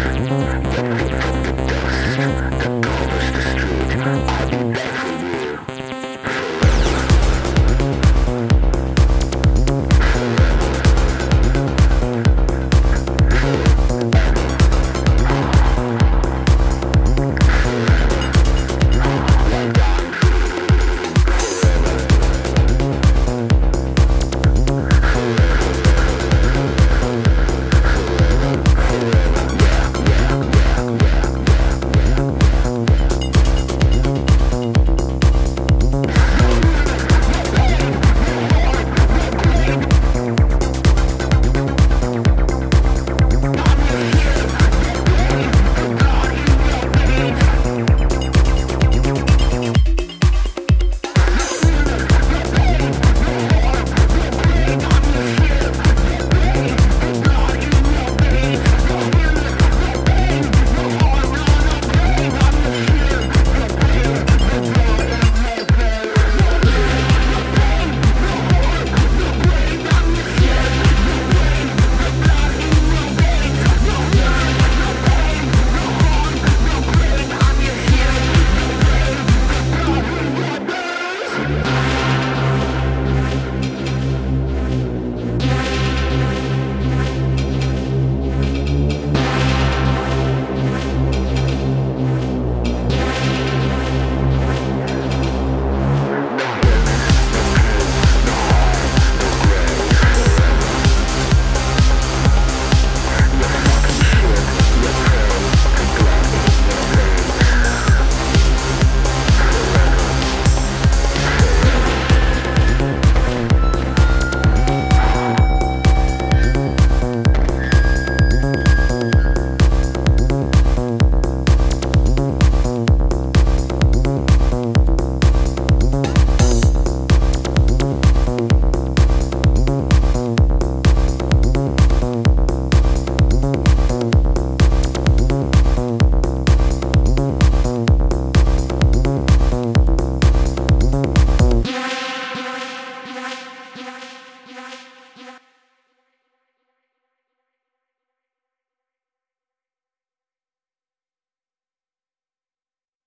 Bye.